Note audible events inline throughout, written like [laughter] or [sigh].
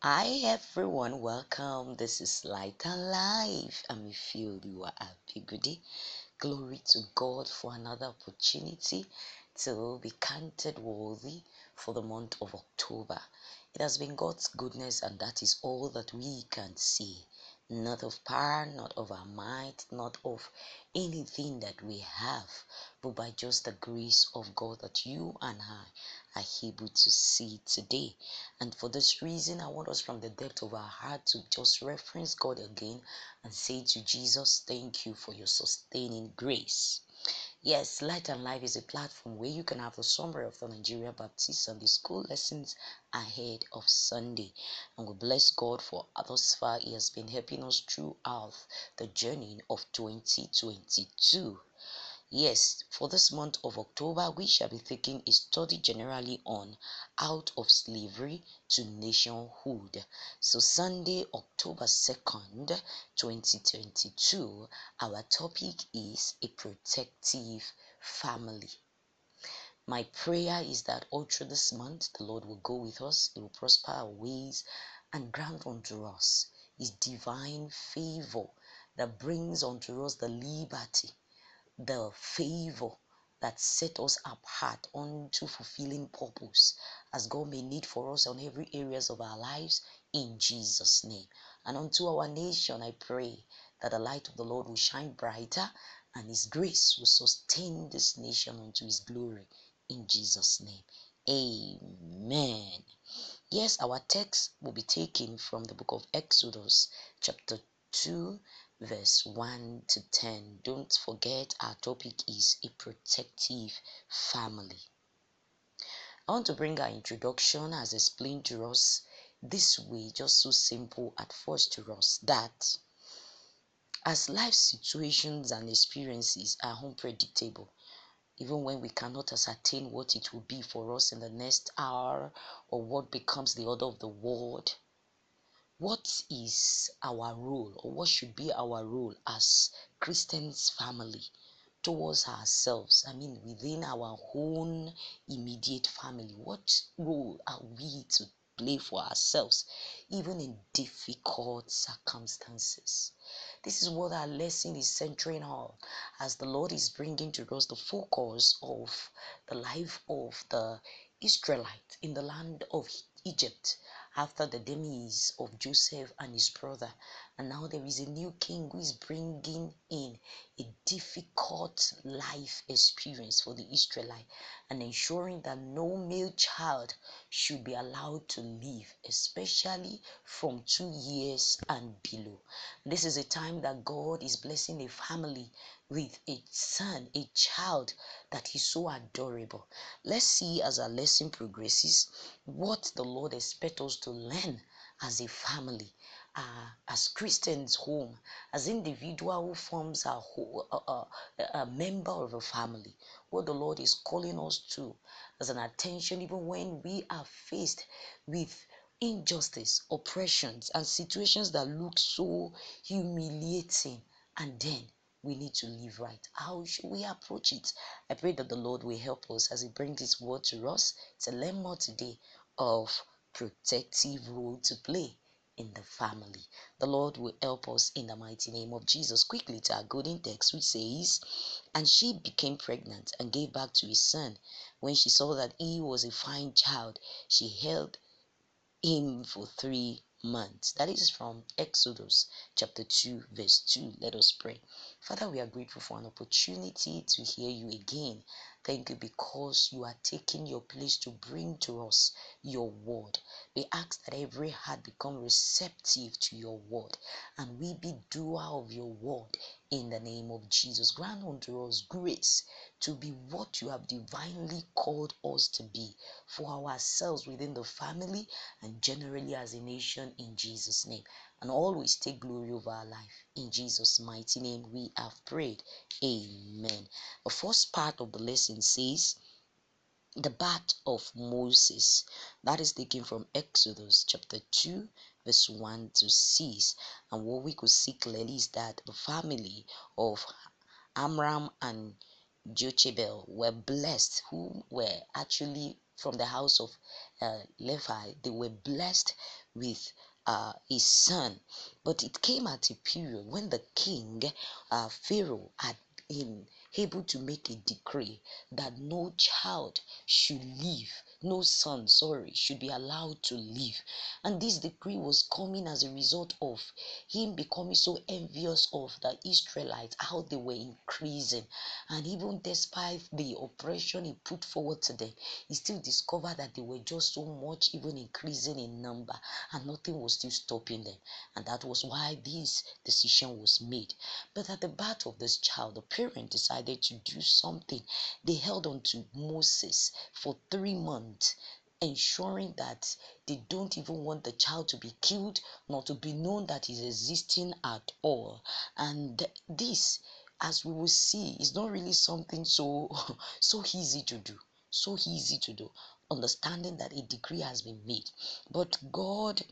Hi everyone, welcome. This is Light and Life. I'm feel you are happy. Good day. Glory to God for another opportunity to be counted worthy for the month of October. It has been God's goodness, and that is all that we can see. Not of power, not of our might, not of anything that we have, but by just the grace of God that you and I are able to see today. And for this reason, I want us from the depth of our heart to just reference God again and say to Jesus, Thank you for your sustaining grace. Yes, Light and Life is a platform where you can have the summary of the Nigeria Baptist Sunday School lessons ahead of Sunday. And we bless God for thus far, He has been helping us throughout the journey of 2022. Yes, for this month of October, we shall be taking a study generally on out of slavery to nationhood. So, Sunday, October 2nd, 2022, our topic is a protective family. My prayer is that all through this month, the Lord will go with us, He will prosper our ways and grant unto us His divine favor that brings unto us the liberty the favor that set us apart unto fulfilling purpose as God may need for us on every areas of our lives in Jesus name. And unto our nation I pray that the light of the Lord will shine brighter and his grace will sustain this nation unto his glory in Jesus name. Amen. Yes our text will be taken from the book of Exodus chapter 2 verse 1 to 10. Don't forget our topic is a protective family. I want to bring our introduction as explained to us this way, just so simple at first to us that as life situations and experiences are unpredictable, even when we cannot ascertain what it will be for us in the next hour or what becomes the order of the world, what is our role or what should be our role as Christians family towards ourselves? I mean, within our own immediate family, what role are we to play for ourselves, even in difficult circumstances? This is what our lesson is centering on as the Lord is bringing to us the focus of the life of the Israelites in the land of Egypt after the demise of Joseph and his brother. And now there is a new king who is bringing in a difficult life experience for the Israelite and ensuring that no male child should be allowed to live, especially from two years and below. This is a time that God is blessing a family with a son, a child that is so adorable. Let's see as our lesson progresses what the Lord expects us to learn as a family, uh, as Christians home, as individual who forms a, a, a, member of a family. What the Lord is calling us to as an attention, even when we are faced with injustice, oppressions, and situations that look so humiliating, and then we need to live right. How should we approach it? I pray that the Lord will help us as He brings His word to us to learn more today of protective role to play in the family. The Lord will help us in the mighty name of Jesus. Quickly to our golden text, which says, And she became pregnant and gave back to his son. When she saw that he was a fine child, she held him for three months. That is from Exodus chapter 2, verse 2. Let us pray. Father, we are grateful for an opportunity to hear you again. Thank you because you are taking your place to bring to us your word. We ask that every heart become receptive to your word and we be doer of your word in the name of Jesus. Grant unto us grace to be what you have divinely called us to be for ourselves within the family and generally as a nation in Jesus' name. And always take glory over our life. In Jesus' mighty name, we have prayed. Amen. The first part of the lesson says, the birth of Moses. That is taken from Exodus chapter 2, verse 1 to 6. And what we could see clearly is that the family of Amram and Jochebed were blessed, who were actually from the house of uh, Levi, they were blessed with uh, his son. But it came at a period when the king, uh, Pharaoh, had been able to make a decree that no child should live no son, sorry, should be allowed to live. And this decree was coming as a result of him becoming so envious of the Israelites, how they were increasing. And even despite the oppression he put forward to them, he still discovered that they were just so much, even increasing in number, and nothing was still stopping them. And that was why this decision was made. But at the birth of this child, the parent decided to do something. They held on to Moses for three months ensuring that they don't even want the child to be killed nor to be known that he's existing at all. And this as we will see is not really something so [laughs] so easy to do so easy to do understanding that a decree has been made. But god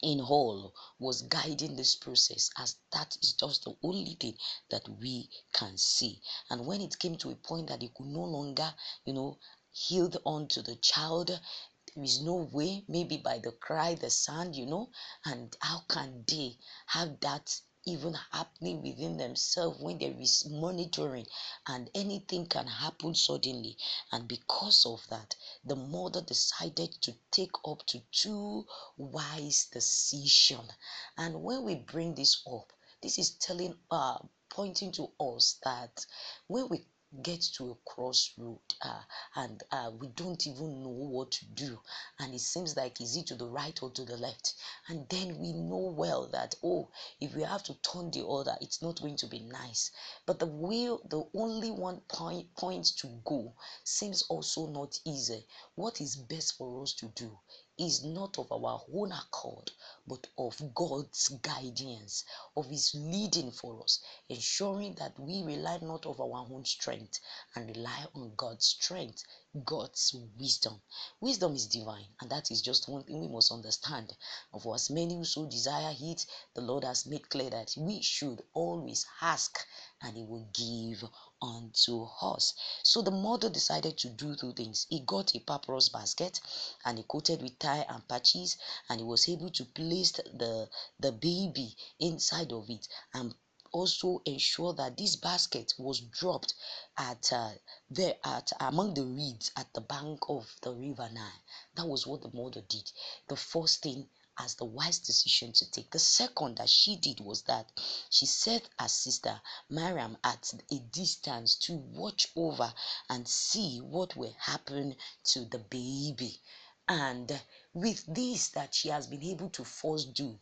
in all was guiding this process as that is just the only thing that we can see. And when it came to a point that he could no longer you know healed onto the child. There is no way maybe by the cry the sound you know and how can they have that even happening within themselves when there is monitoring and anything can happen suddenly? And because of that the mother decided to take up to two wise decision. And when we bring this up this is telling uh pointing to us that when we get to a crossroad uh, and uh, we don't even know what to do. And it seems like is it to the right or to the left? And then we know well that oh if we have to turn the other it's not going to be nice. But the will the only one point point to go seems also not easy. What is best for us to do is not of our own accord, but of God's guidance, of His leading for us, ensuring that we rely not of our own strength and rely on God's strength, God's wisdom. Wisdom is divine, and that is just one thing we must understand. For as many who so desire it, the Lord has made clear that we should always ask, and He will give unto us. So the mother decided to do two things. He got a papyrus basket and he coated with tie and patches, and he was able to place the the baby inside of it and also ensure that this basket was dropped at uh, there at among the reeds at the bank of the river Nile. That was what the mother did. The first thing as the wise decision to take. The second that she did was that she set her sister Miriam at a distance to watch over and see what will happen to the baby. And with this, that she has been able to first do,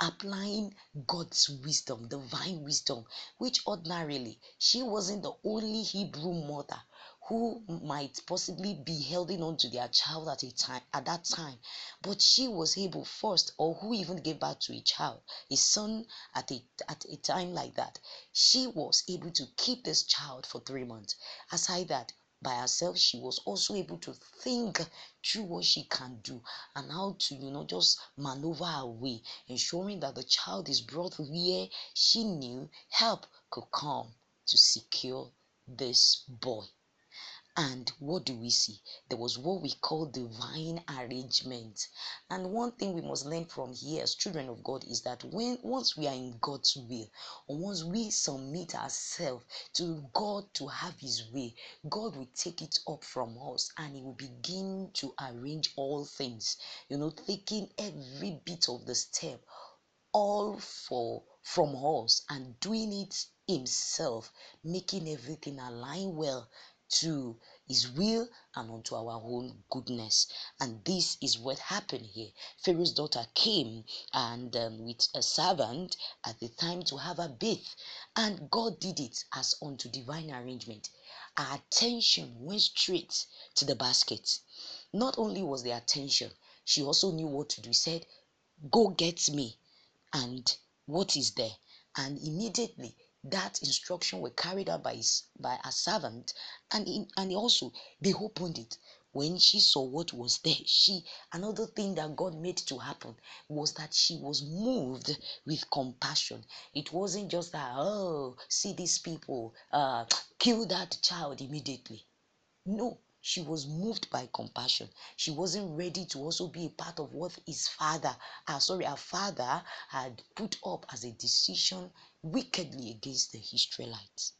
applying God's wisdom, divine wisdom, which ordinarily she wasn't the only Hebrew mother who might possibly be holding on to their child at a time at that time. But she was able first or who even gave birth to a child a son at a at a time like that. She was able to keep this child for three months. Aside that by herself she was also able to think through what she can do and how to you know just maneuver her way ensuring that the child is brought where she knew help could come to secure this boy and what do we see? There was what we call divine arrangement. And one thing we must learn from here as children of God is that when once we are in God's will, once we submit ourselves to God to have His way, God will take it up from us and He will begin to arrange all things. You know, taking every bit of the step all for from us and doing it himself making everything align well to his will and unto our own goodness. And this is what happened here. Pharaoh's daughter came and um, with a servant at the time to have a bath, and God did it as unto divine arrangement. Our attention went straight to the basket. Not only was the attention, she also knew what to do. He said, Go get me and what is there and immediately that instruction were carried out by his by a servant and and also they opened it. When she saw what was there she another thing that god made to happen was that she was moved with compassion. It wasn't just that oh see these people uh kill that child immediately. No she was moved by compassion. She wasn't ready to also be a part of what his father, uh, sorry, her father had put up as a decision wickedly against the Israelites.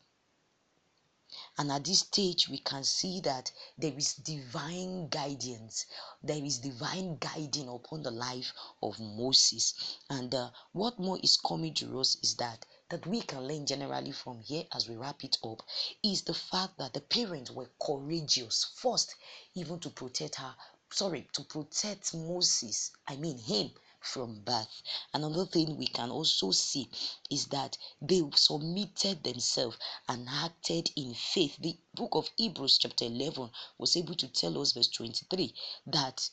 And at this stage, we can see that there is divine guidance. There is divine guiding upon the life of Moses. And uh, what more is coming to us is that that we can learn generally from here as we wrap it up is the fact that the parents were courageous first, even to protect her. Sorry, to protect Moses. I mean him from birth. Another thing we can also see is that they submitted themselves and acted in faith. The book of Hebrews, chapter 11, was able to tell us, verse 23, that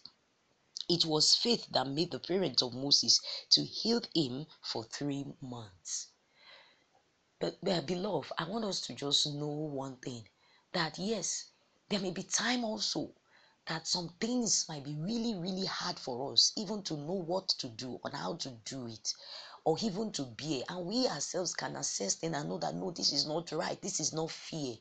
it was faith that made the parents of Moses to heal him for three months. But, beloved, I want us to just know one thing that yes, there may be time also that some things might be really, really hard for us, even to know what to do or how to do it, or even to bear. And we ourselves can assess them and know that no, this is not right, this is not fear.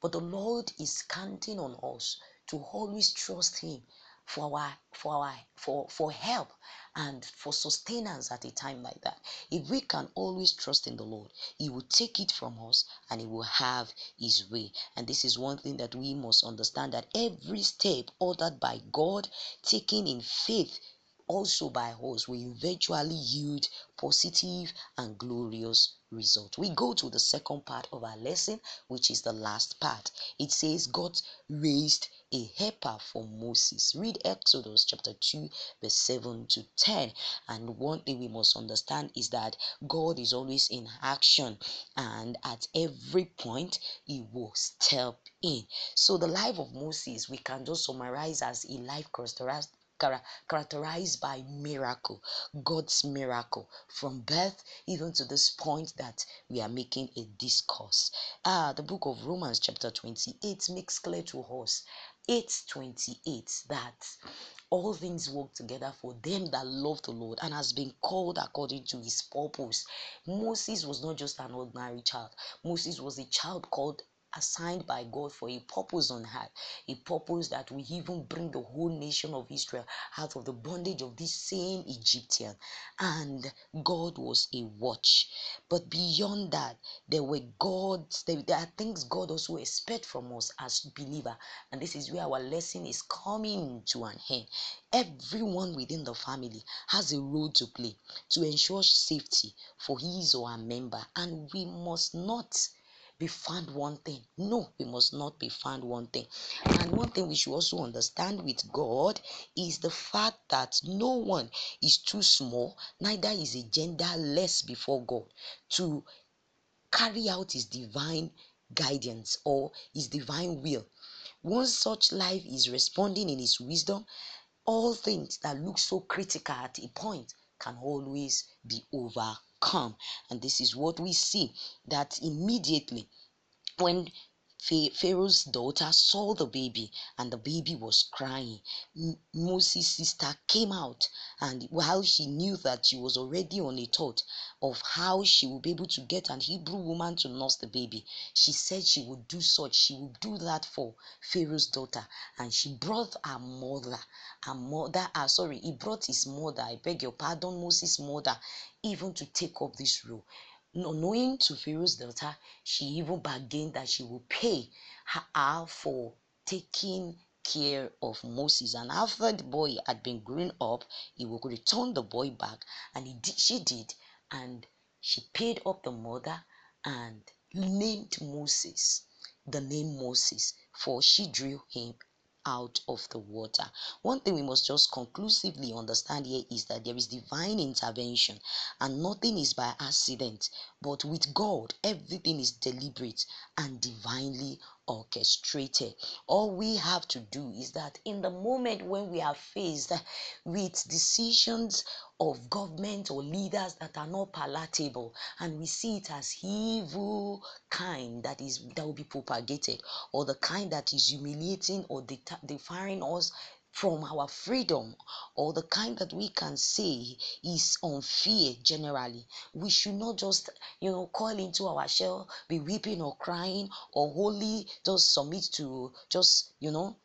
But the Lord is counting on us to always trust Him for our for our for for help and for sustenance at a time like that. If we can always trust in the lord he will take it from us and he will have his way. And this is one thing that we must understand that every step ordered by god taken in faith also by us will eventually yield positive and glorious result. We go to the second part of our lesson, which is the last part. It says God raised a helper for Moses. Read Exodus chapter 2, verse 7 to 10. And one thing we must understand is that God is always in action, and at every point, He will step in. So, the life of Moses, we can just summarize as a life characterized by miracle, God's miracle, from birth even to this point that we are making a discourse. Ah, the book of Romans, chapter 28, makes clear to us 828 that all things work together for them that love the Lord and has been called according to his purpose. Moses was not just an ordinary child, Moses was a child called assigned by God for a purpose on earth, a purpose that will even bring the whole nation of Israel out of the bondage of this same Egyptian. And God was a watch. But beyond that, there were gods, there, there are things God also expects from us as believer. And this is where our lesson is coming to an end. Everyone within the family has a role to play to ensure safety for his or her member, and we must not be found wanting. No, we must not be found wanting. And one thing we should also understand with God is the fact that no one is too small, neither is a gender less before God to carry out his divine guidance or his divine will. Once such life is responding in his wisdom, all things that look so critical at a point can always be overcome. And this is what we see that immediately when Pharaoh's daughter saw the baby and the baby was crying. Moses' sister came out, and while she knew that she was already on a thought of how she would be able to get an Hebrew woman to nurse the baby, she said she would do such, she would do that for Pharaoh's daughter, and she brought her mother, her mother, uh, sorry, he brought his mother, I beg your pardon, Moses' mother, even to take up this role knowing to Pharaoh's daughter, she even bargained that she will pay her for taking care of Moses. And after the boy had been grown up, he would return the boy back, and he did, she did, and she paid up the mother and named Moses the name Moses, for she drew him out of the water. One thing we must just conclusively understand here is that there is divine intervention and nothing is by accident, but with God, everything is deliberate and divinely orchestrated. All we have to do is that in the moment when we are faced with decisions of government or leaders that are not palatable and we see it as evil kind that is that will be propagated or the kind that is humiliating or defiring us from our freedom. Or the kind that we can say is on fear generally. We should not just, you know, coil into our shell, be weeping or crying, or wholly just submit to just, you know,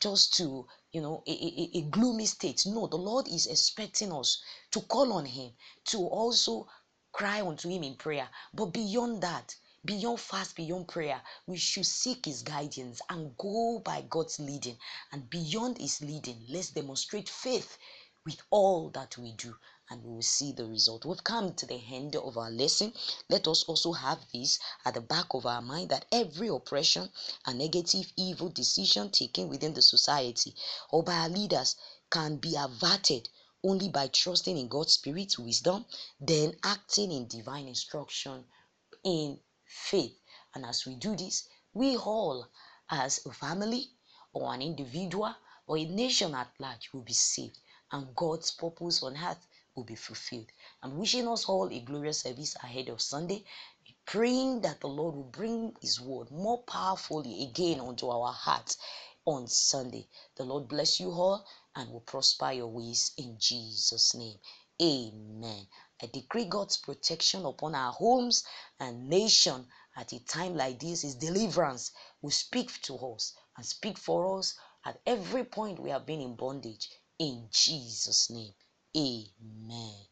just to you know a, a, a, gloomy state. No the lord is expecting us to call on him to also cry unto him in prayer. But beyond that beyond fast beyond prayer we should seek his guidance and go by god's leading and beyond his leading let's demonstrate faith with all that we do and we will see the result. We've come to the end of our lesson. Let us also have this at the back of our mind that every oppression and negative evil decision taken within the society or by our leaders can be averted only by trusting in God's spirit wisdom, then acting in divine instruction in faith. And as we do this, we all, as a family or an individual or a nation at large, will be saved and God's purpose on earth will be fulfilled. I'm wishing us all a glorious service ahead of Sunday, praying that the Lord will bring His word more powerfully again onto our hearts on Sunday. The Lord bless you all and will prosper your ways in Jesus' name. Amen. I decree God's protection upon our homes and nation at a time like this. His deliverance will speak to us and speak for us at every point we have been in bondage in Jesus' name. Amen.